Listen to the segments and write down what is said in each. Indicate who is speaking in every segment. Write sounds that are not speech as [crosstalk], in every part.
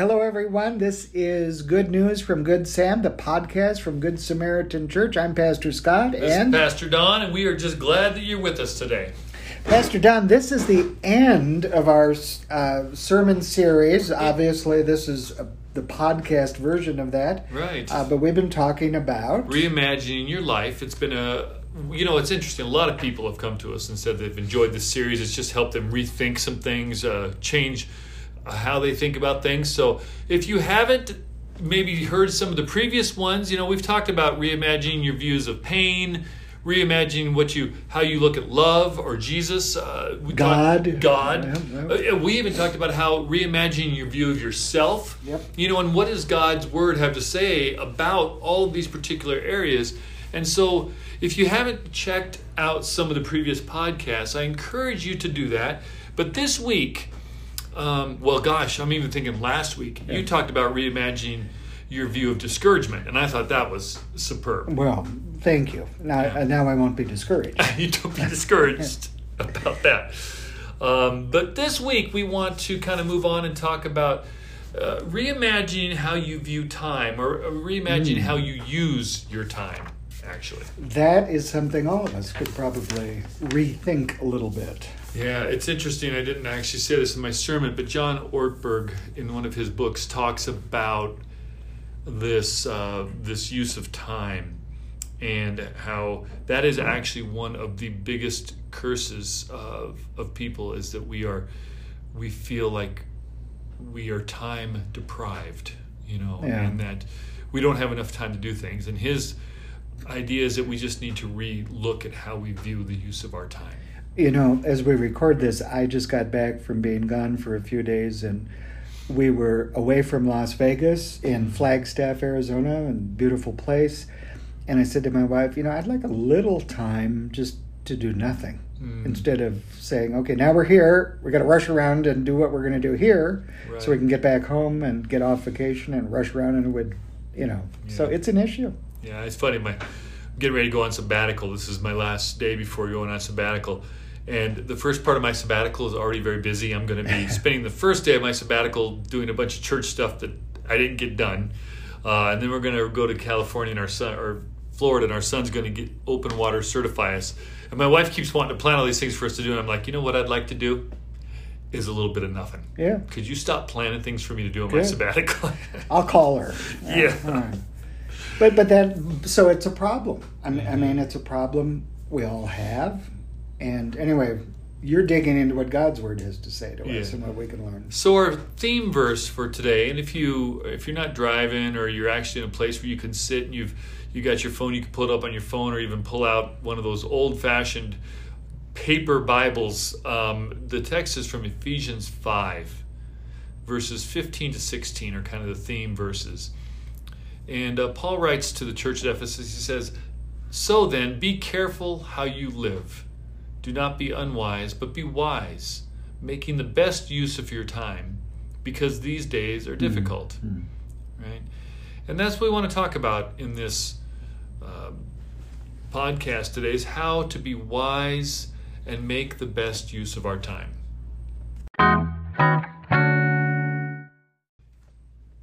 Speaker 1: Hello, everyone. This is Good News from Good Sam, the podcast from Good Samaritan Church. I'm Pastor Scott,
Speaker 2: This
Speaker 1: and
Speaker 2: is Pastor Don, and we are just glad that you're with us today.
Speaker 1: Pastor Don. This is the end of our uh, sermon series. Obviously, this is uh, the podcast version of that,
Speaker 2: Right.
Speaker 1: uh, but we've been talking about
Speaker 2: Reimagining your life. It's been a, you know, it's interesting. A lot of people have come to us and said they've enjoyed this series. It's just helped them rethink some things, uh, change how they think about things. So if you haven't maybe heard some of the previous ones, you know, we've talked about reimagining your views of pain. Reimagining what you, how you look at love or Jesus, uh,
Speaker 1: God.
Speaker 2: God.
Speaker 1: Yeah, yeah.
Speaker 2: Uh, we even talked about how reimagining your view of yourself.
Speaker 1: Yep.
Speaker 2: You know, and what does God's word have to say about all of these particular areas? And so, if you haven't checked out some of the previous podcasts, I encourage you to do that. But this week, um, well, gosh, I'm even thinking last week, you talked about reimagining your view of discouragement, and I thought that was superb.
Speaker 1: well. Thank you. Now,
Speaker 2: Yeah.
Speaker 1: uh, now I won't be discouraged. [laughs]
Speaker 2: you don't be discouraged [laughs] about that. Um, but this week we want to kind of move on and talk about uh, reimagining how you view time or reimagining how you use your time, actually.
Speaker 1: That is something all of us could probably rethink a little bit.
Speaker 2: Yeah, it's interesting. I didn't actually say this in my sermon, but John Ortberg, in one of his books, talks about this uh, this use of time and how that is actually one of the biggest curses of of people is that we are we feel like we are time deprived, you know,
Speaker 1: Yeah.
Speaker 2: and that we don't have enough time to do things. And his idea is that we just need to re-look at how we view the use of our time.
Speaker 1: You know, as we record this, I just got back from being gone for a few days and we were away from Las Vegas in Flagstaff, Arizona, and beautiful place. And I said to my wife, you know, I'd like a little time just to do nothing
Speaker 2: Mm.
Speaker 1: instead of saying, okay, now we're here, we got to rush around and do what we're going to do here
Speaker 2: Right.
Speaker 1: so we can get back home and get off vacation and rush around and would, you know. So it's an issue.
Speaker 2: Yeah, it's funny. My I'm getting ready to go on sabbatical. This is my last day before going on sabbatical, and the first part of my sabbatical is already very busy. I'm going to be [laughs] spending the first day of my sabbatical doing a bunch of church stuff that I didn't get done, uh, and then we're going to go to California and our son or Florida, and our son's going to get open water certify us. And my wife keeps wanting to plan all these things for us to do, and I'm like, you know what I'd like to do is a little bit of nothing.
Speaker 1: Yeah.
Speaker 2: Could you stop planning things for me to do on my sabbatical? [laughs]
Speaker 1: I'll call her.
Speaker 2: Yeah.
Speaker 1: Right. But but that so it's a problem. I mean, I mean it's a problem we all have. And anyway, you're digging into what God's word has to say to us and what we can learn.
Speaker 2: So our theme verse for today, and if you if you're not driving or you're actually in a place where you can sit and you've you got your phone, you can pull it up on your phone or even pull out one of those old fashioned paper Bibles. Um, the text is from Ephesians five, verses fifteen to sixteen are kind of the theme verses. And uh, Paul writes to the church at Ephesus. He says, "So then, be careful how you live." Do not be unwise, but be wise, making the best use of your time, because these days are difficult. Right? And that's what we want to talk about in this um, podcast today is how to be wise and make the best use of our time.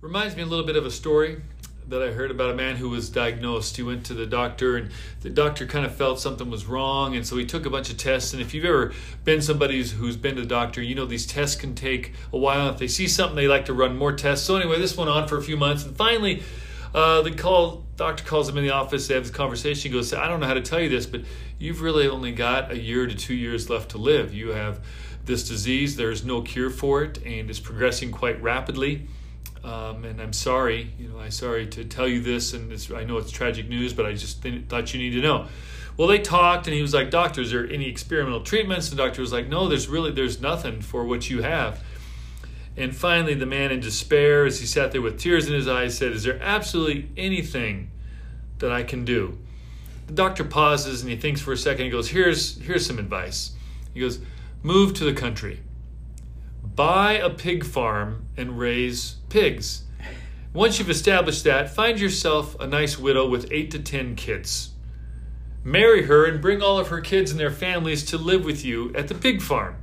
Speaker 2: Reminds me a little bit of a story that I heard about a man who was diagnosed. He went to the doctor, and the doctor kind of felt something was wrong, and so he took a bunch of tests. And if you've ever been somebody who's- been to the doctor, you know these tests can take a while. If they see something, they like to run more tests. So anyway, this went on for a few months, and finally, uh, the call doctor calls him in the office. They have this conversation. He goes, "I don't know how to tell you this, but you've really only got a year to two years left to live. You have this disease. There's no cure for it, and it's progressing quite rapidly." Um, and I'm sorry, you know, I'm sorry to tell you this, and I know it's tragic news, but I just th- thought you need to know. Well, they talked, and he was like, "Doctor, is there any experimental treatments?" The doctor was like, "No, there's really there's nothing for what you have." And finally, the man, in despair, as he sat there with tears in his eyes, said, "Is there absolutely anything that I can do?" The doctor pauses and he thinks for a second. He goes, "Here's here's some advice." He goes, "Move to the country." Buy a pig farm and raise pigs. Once you've established that, find yourself a nice widow with eight to ten kids. Marry her and bring all of her kids and their families to live with you at the pig farm.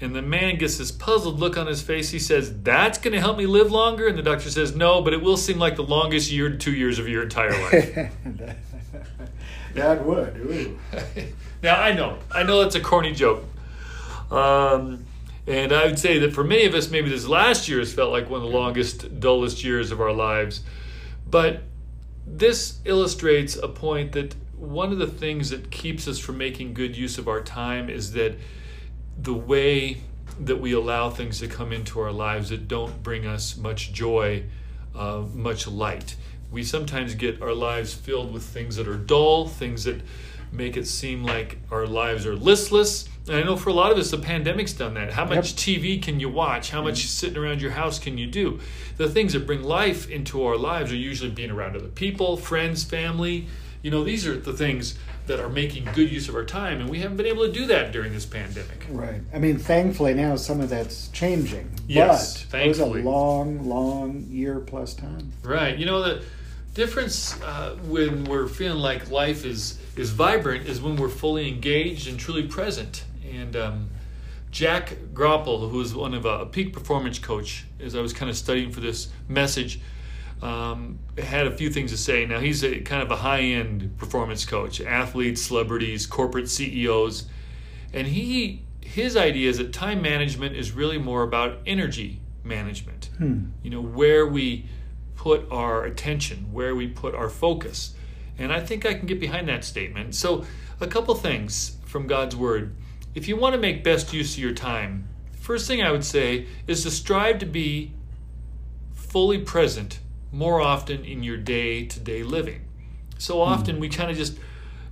Speaker 2: And the man gets this puzzled look on his face. He says, That's going to help me live longer? And the doctor says, No, but it will seem like the longest year to two years of your entire life. [laughs]
Speaker 1: that would. Ooh. [laughs]
Speaker 2: now, I know. I know that's a corny joke. Um, and I would say that for many of us, maybe this last year has felt like one of the longest, dullest years of our lives. But this illustrates a point that one of the things that keeps us from making good use of our time is that the way that we allow things to come into our lives that don't bring us much joy, uh, much light. We sometimes get our lives filled with things that are dull, things that make it seem like our lives are listless. And I know for a lot of us, the pandemic's done that. How much yep. TV can you watch? How much mm-hmm. sitting around your house can you do? The things that bring life into our lives are usually being around other people, friends, family. You know, these are the things that are making good use of our time, and we haven't been able to do that during this pandemic.
Speaker 1: Right. I mean, thankfully now some of that's changing.
Speaker 2: Yes,
Speaker 1: but
Speaker 2: thankfully.
Speaker 1: It was a long, long year plus time.
Speaker 2: Right. You know the difference uh, when we're feeling like life is is vibrant is when we're fully engaged and truly present. And um, Jack Groppel, who is one of a, a peak performance coach, as I was kind of studying for this message um, had a few things to say. Now he's a kind of a high-end performance coach, athletes, celebrities, corporate CEOs, and he his idea is that time management is really more about energy management. Hmm. You know where we put our attention, where we put our focus, and I think I can get behind that statement. So a couple things from God's word. If you want to make best use of your time, first thing I would say is to strive to be fully present more often in your day to day living. So hmm. often we kind of just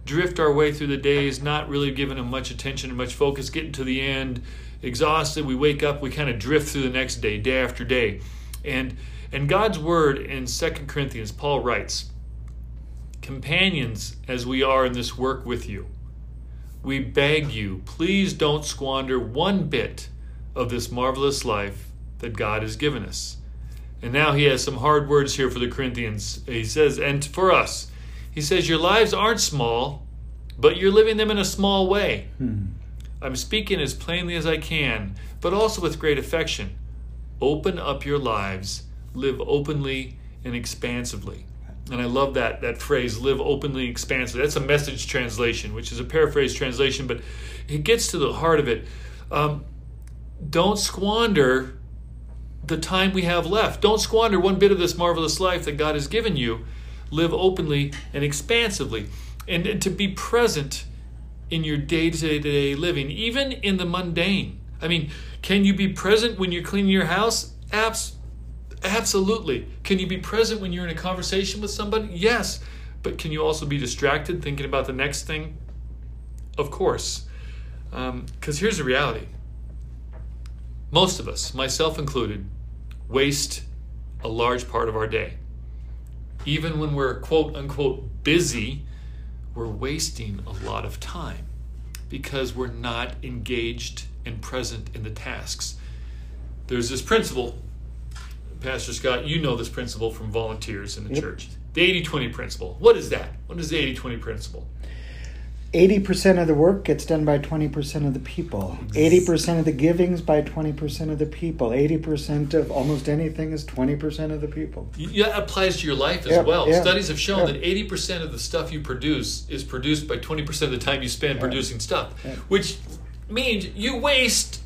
Speaker 2: drift our way through the days, not really giving them much attention and much focus, getting to the end, exhausted. We wake up, we kind of drift through the next day, day after day. And and God's word in Second Corinthians, Paul writes, Companions, as we are in this work with you, we beg you, please don't squander one bit of this marvelous life that God has given us. And now he has some hard words here for the Corinthians. He says, and for us, he says, Your lives aren't small, but you're living them in a small way. Hmm. I'm speaking as plainly as I can, but also with great affection. Open up your lives, live openly and expansively. And I love that that phrase, live openly, expansively. That's a message translation, which is a paraphrase translation, but it gets to the heart of it. Um, don't squander the time we have left. Don't squander one bit of this marvelous life that God has given you. Live openly and expansively. And, and to be present in your day to day living, even in the mundane. I mean, can you be present when you're cleaning your house? Abs- absolutely. Can you be present when you're in a conversation with somebody? Yes. But can you also be distracted thinking about the next thing? Of course. Because um, here's the reality most of us, myself included, waste a large part of our day. Even when we're quote unquote busy, we're wasting a lot of time because we're not engaged and present in the tasks. There's this principle, Pastor Scott, you know this principle from volunteers in the yep. church. The 80 20 principle. What is that? What is the 80 20 principle?
Speaker 1: 80% of the work gets done by 20% of the people. 80% of the givings by 20% of the people. 80% of almost anything is 20% of the people.
Speaker 2: Yeah, that applies to your life as well. Studies have shown that 80% of the stuff you produce is produced by 20% of the time you spend producing stuff, which means you waste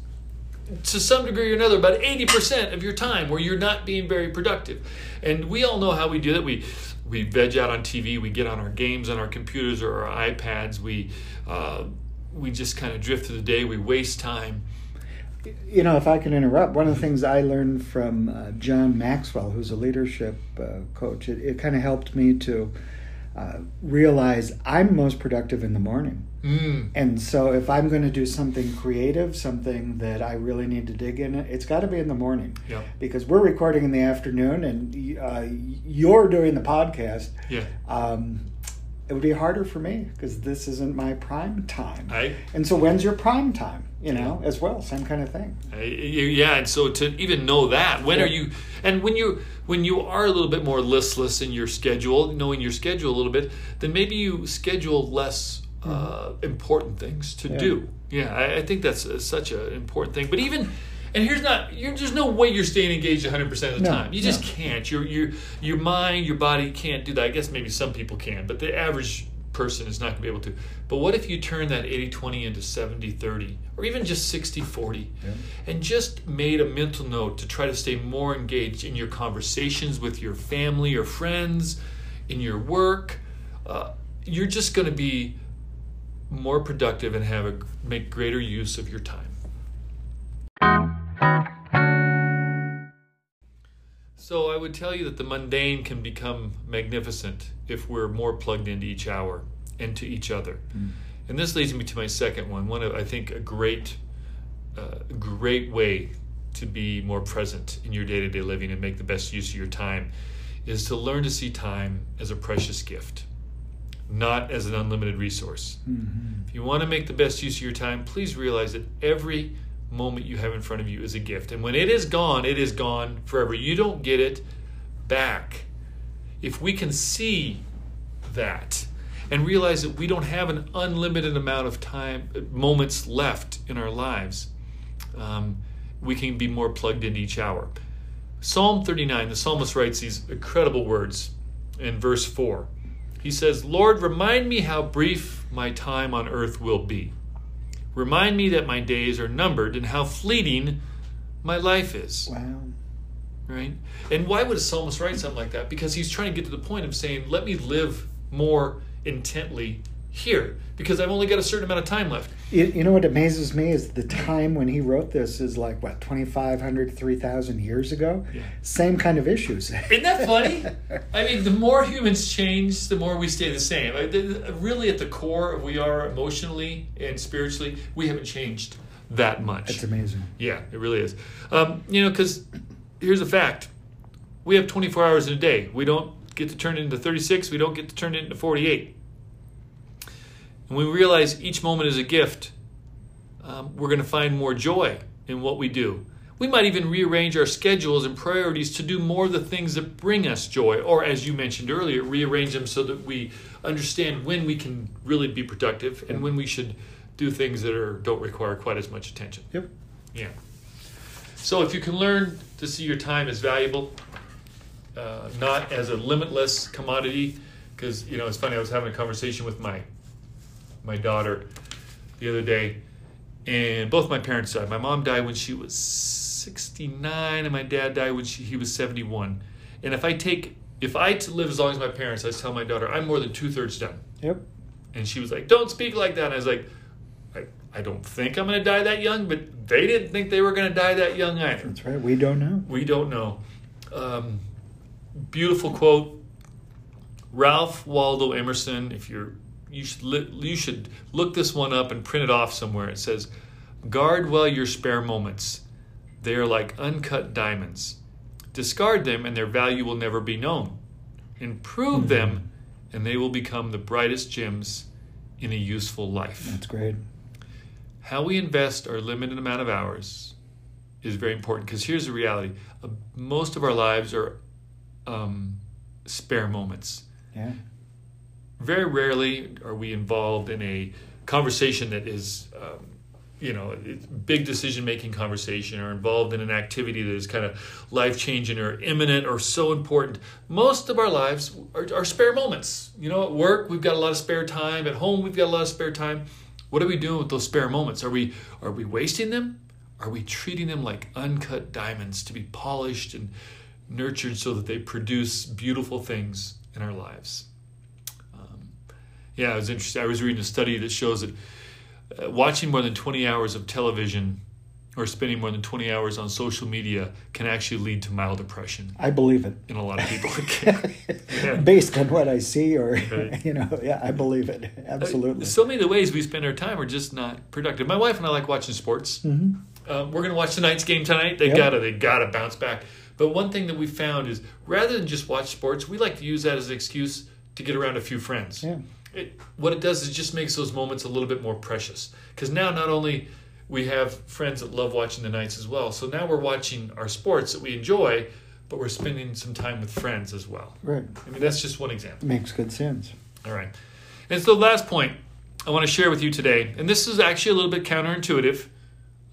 Speaker 2: to some degree or another about 80% of your time where you're not being very productive. And we all know how we do that. We we veg out on TV, we get on our games on our computers or our iPads, we uh, we just kind of drift through the day, we waste time.
Speaker 1: You know, if I can interrupt, one of the things I learned from uh, John Maxwell, who's a leadership uh, coach, it, it kind of helped me to uh, realize I'm most productive in the morning. Mm. And so if I'm going to do something creative, something that I really need to dig in, it's got to be in the morning.
Speaker 2: Yeah.
Speaker 1: Because we're recording in the afternoon and uh, you're doing the podcast.
Speaker 2: Yeah.
Speaker 1: Um, it would be harder for me because this isn't my prime time.
Speaker 2: I,
Speaker 1: and so when's your prime time? You know, as well, same kind of thing.
Speaker 2: I, yeah, and so to even know that, when yeah. are you? And when you when you are a little bit more listless in your schedule, knowing your schedule a little bit, then maybe you schedule less uh, important things to yeah. do. Yeah, I, I think that's uh, such an important thing. But even, and here's not, you're, there's no way you're staying engaged 100% of the
Speaker 1: No,
Speaker 2: time. You just
Speaker 1: no.
Speaker 2: can't. Your, your, your mind, your body can't do that. I guess maybe some people can, but the average person is not going to be able to. But what if you turn that 80 20 into 70 30 or even just 60 40 and just made a mental note to try to stay more engaged in your conversations with your family or friends, in your work? Uh, you're just going to be more productive and have a make greater use of your time. So I would tell you that the mundane can become magnificent if we're more plugged into each hour and to each other. And this leads me to my second one. One of I think a great, uh, great way to be more present in your day-to-day living and make the best use of your time is to learn to see time as a precious gift, not as an unlimited resource. If you want to make the best use of your time, please realize that every moment you have in front of you is a gift. And when it is gone, it is gone forever. You don't get it back. If we can see that and realize that we don't have an unlimited amount of time, moments left in our lives, um, we can be more plugged into each hour. Psalm 39, the psalmist writes these incredible words in verse 4. He says, Lord, remind me how brief my time on earth will be. Remind me that my days are numbered and how fleeting my life is.
Speaker 1: Wow.
Speaker 2: Right? And why would a psalmist write something like that? Because he's trying to get to the point of saying, let me live more intently here because I've only got a certain amount of time left.
Speaker 1: You, you know what amazes me is the time when he wrote this is like, what, 2,500, 3,000 years ago?
Speaker 2: Yeah.
Speaker 1: Same kind of issues.
Speaker 2: Isn't that funny? [laughs] I mean, the more humans change, the more we stay the same. Like, the- the- Really, at the core, we are emotionally and spiritually, we haven't changed that much.
Speaker 1: It's amazing.
Speaker 2: Yeah, it really is. Um, you know, because here's a fact: we have 24 hours in a day. We don't get to turn it into 36. We don't get to turn it into 48. And we realize each moment is a gift. Um, we're going to find more joy in what we do. We might even rearrange our schedules and priorities to do more of the things that bring us joy, or as you mentioned earlier, rearrange them so that we understand when we can really be productive and when we should do things that are don't require quite as much attention.
Speaker 1: Yep.
Speaker 2: Yeah. So if you can learn to see your time as valuable, uh, not as a limitless commodity, because you know it's funny. I was having a conversation with my my daughter the other day, and both my parents died. My mom died when she was sixty nine, and my dad died when she, he was seventy one. And if I take if I to live as long as my parents, I tell my daughter I'm more than two thirds done.
Speaker 1: Yep.
Speaker 2: And she was like, "Don't speak like that." And I was like, "I, I don't think I'm going to die that young, but they didn't think they were going to die that young either.
Speaker 1: That's right. We don't know.
Speaker 2: We don't know." Um, beautiful quote, Ralph Waldo Emerson. If you're, you should li- you should look this one up and print it off somewhere. It says, "Guard well your spare moments. They are like uncut diamonds. Discard them, and their value will never be known. Improve them, and they will become the brightest gems in a useful life."
Speaker 1: That's great.
Speaker 2: how we invest our limited amount of hours is very important because here's the reality uh, most of our lives are um, spare moments
Speaker 1: Yeah.
Speaker 2: Very rarely are we involved in a conversation that is um, you know big decision making conversation or involved in an activity that is kind of life changing or imminent or so important. Most of our lives are, are spare moments. You know at work we've got a lot of spare time. At home we've got a lot of spare time. What are we doing with those spare moments? Are we are we wasting them? Are we treating them like uncut diamonds to be polished and nurtured so that they produce beautiful things in our lives yeah, it was interesting. I was reading a study that shows that uh, watching more than 20 hours of television or spending more than 20 hours on social media can actually lead to mild depression
Speaker 1: I believe it.
Speaker 2: in a lot of people. [laughs] Yeah.
Speaker 1: Based on what I see, or,
Speaker 2: Right. [laughs]
Speaker 1: you know, yeah, I believe it. Absolutely.
Speaker 2: So many of the ways we spend our time are just not productive. My wife and I like watching sports.
Speaker 1: Mhm.
Speaker 2: Um, we're going to watch tonight's game tonight. They
Speaker 1: Yep.
Speaker 2: gotta, they gotta bounce back. But one thing that we found is rather than just watch sports, we like to use that as an excuse to get around a few friends.
Speaker 1: Yeah.
Speaker 2: It, what it does is it just makes those moments a little bit more precious. Because now not only we have friends that love watching the Knights as well, so now we're watching our sports that we enjoy, but we're spending some time with friends as well.
Speaker 1: Right.
Speaker 2: I mean, that's just one example.
Speaker 1: Makes good sense.
Speaker 2: All right. And so, last point I want to share with you today, and this is actually a little bit counterintuitive,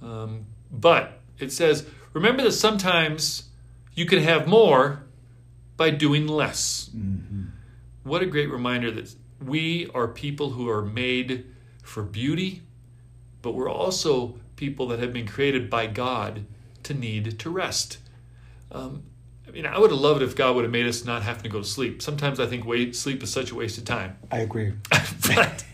Speaker 2: um, but it says, remember that sometimes you can have more by doing less.
Speaker 1: Mm-hmm.
Speaker 2: What a great reminder that we are people who are made for beauty, but we're also people that have been created by God to need to rest. Um, I mean, I would have loved it if God would have made us not having to go to sleep. Sometimes I think wait, sleep is such a waste of time.
Speaker 1: I agree. [laughs]
Speaker 2: but,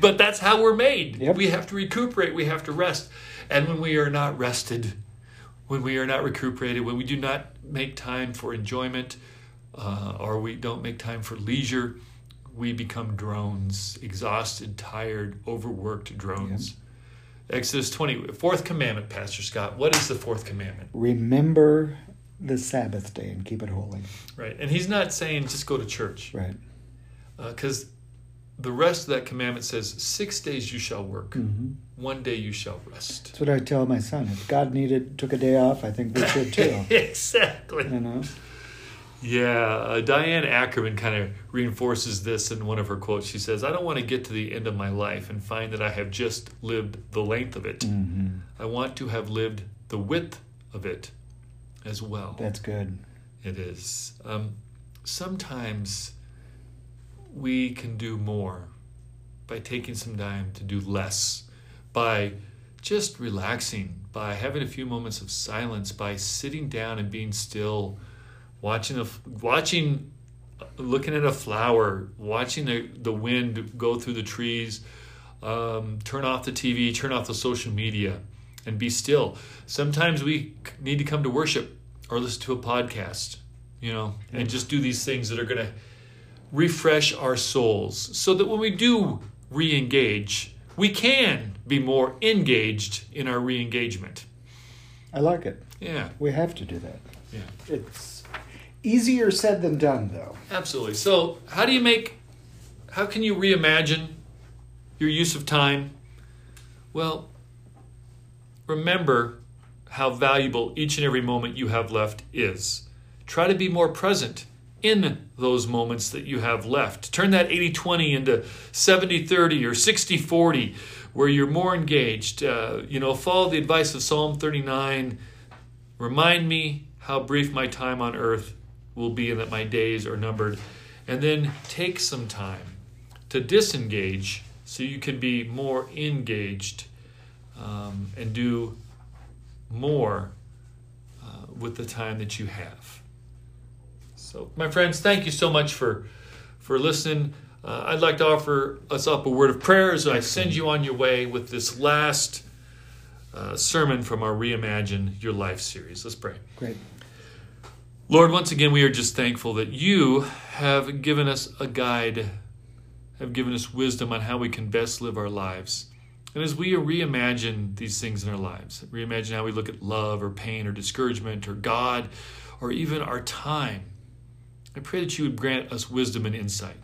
Speaker 2: but that's how we're made.
Speaker 1: Yep.
Speaker 2: We have to recuperate, we have to rest. And when we are not rested, when we are not recuperated, when we do not make time for enjoyment, uh, or we don't make time for leisure, we become drones, exhausted, tired, overworked drones. Exodus 20, fourth commandment, Pastor Scott. What is the fourth commandment?
Speaker 1: Remember the Sabbath day and keep it holy.
Speaker 2: Right. And he's not saying just go to church.
Speaker 1: Right.
Speaker 2: Because uh, the rest of that commandment says, Six days you shall work,
Speaker 1: Mm-hmm.
Speaker 2: one day you shall rest.
Speaker 1: That's what I tell my son. If God needed took a day off, I think we should too. [laughs]
Speaker 2: exactly.
Speaker 1: you know.
Speaker 2: Yeah, uh, Diane Ackerman kind of reinforces this in one of her quotes. She says, I don't want to get to the end of my life and find that I have just lived the length of it.
Speaker 1: Mm-hmm.
Speaker 2: I want to have lived the width of it as well.
Speaker 1: That's good.
Speaker 2: It is. Um, sometimes we can do more by taking some time to do less, by just relaxing, by having a few moments of silence, by sitting down and being still, watching a watching, looking at a flower, watching the, the wind go through the trees. Um, turn off the TV, turn off the social media, and be still. Sometimes we need to come to worship or listen to a podcast, you know, and just do these things that are going to refresh our souls so that when we do re engage, we can be more engaged in our re engagement.
Speaker 1: I like it.
Speaker 2: Yeah,
Speaker 1: We have to do that.
Speaker 2: yeah,
Speaker 1: It's easier said than done, though.
Speaker 2: absolutely. So, how do you make, how can you reimagine your use of time? Well, remember how valuable each and every moment you have left is. Try to be more present in those moments that you have left. Turn that 80 20 into 70 30 or 60 40, where you're more engaged. Uh, you know, follow the advice of Psalm 39. Remind me how brief my time on earth will be and that my days are numbered. And then take some time to disengage so you can be more engaged um, and do more uh, with the time that you have. So, my friends, thank you so much for for listening. Uh, I'd like to offer us up a word of prayer as I send you on your way with this last uh, sermon from our Reimagine Your Life series. Let's pray.
Speaker 1: Great.
Speaker 2: Lord, once again, we are just thankful that you have given us a guide, have given us wisdom on how we can best live our lives. And as we reimagine these things in our lives, reimagine how we look at love or pain or discouragement or God or even our time, I pray that you would grant us wisdom and insight,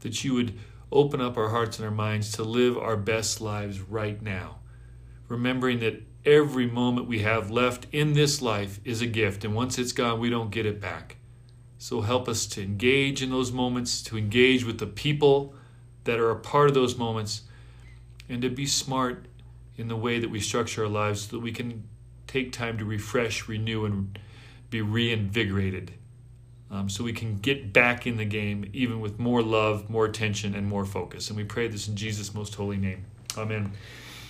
Speaker 2: that you would open up our hearts and our minds to live our best lives right now, remembering that every moment we have left in this life is a gift, and once it's gone, we don't get it back. So help us to engage in those moments, to engage with the people that are a part of those moments, and to be smart in the way that we structure our lives so that we can take time to refresh, renew, and be reinvigorated. Um, so we can get back in the game even with more love, more attention, and more focus. And we pray this in Jesus' most holy name. Amen.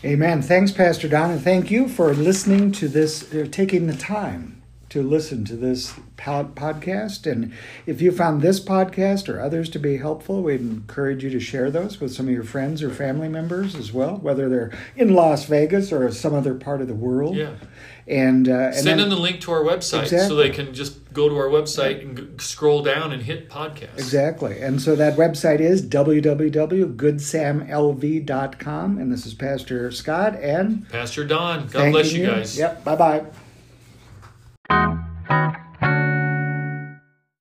Speaker 1: Amen. Thanks, Pastor Don, and thank you for listening to this, uh, taking the time to listen to this pod- podcast. And if you found this podcast or others to be helpful, we'd encourage you to share those with some of your friends or family members as well, whether they're in Las Vegas or some other part of the world.
Speaker 2: Yeah.
Speaker 1: And, uh, and
Speaker 2: Send
Speaker 1: then-
Speaker 2: them the link to our website so they can just go to our website and g- scroll down and hit podcast.
Speaker 1: Exactly. And so that website is www.goodsamlv.com. And this is Pastor Scott and
Speaker 2: Pastor Don, God bless you guys.
Speaker 1: Yep. Bye bye. Thank you.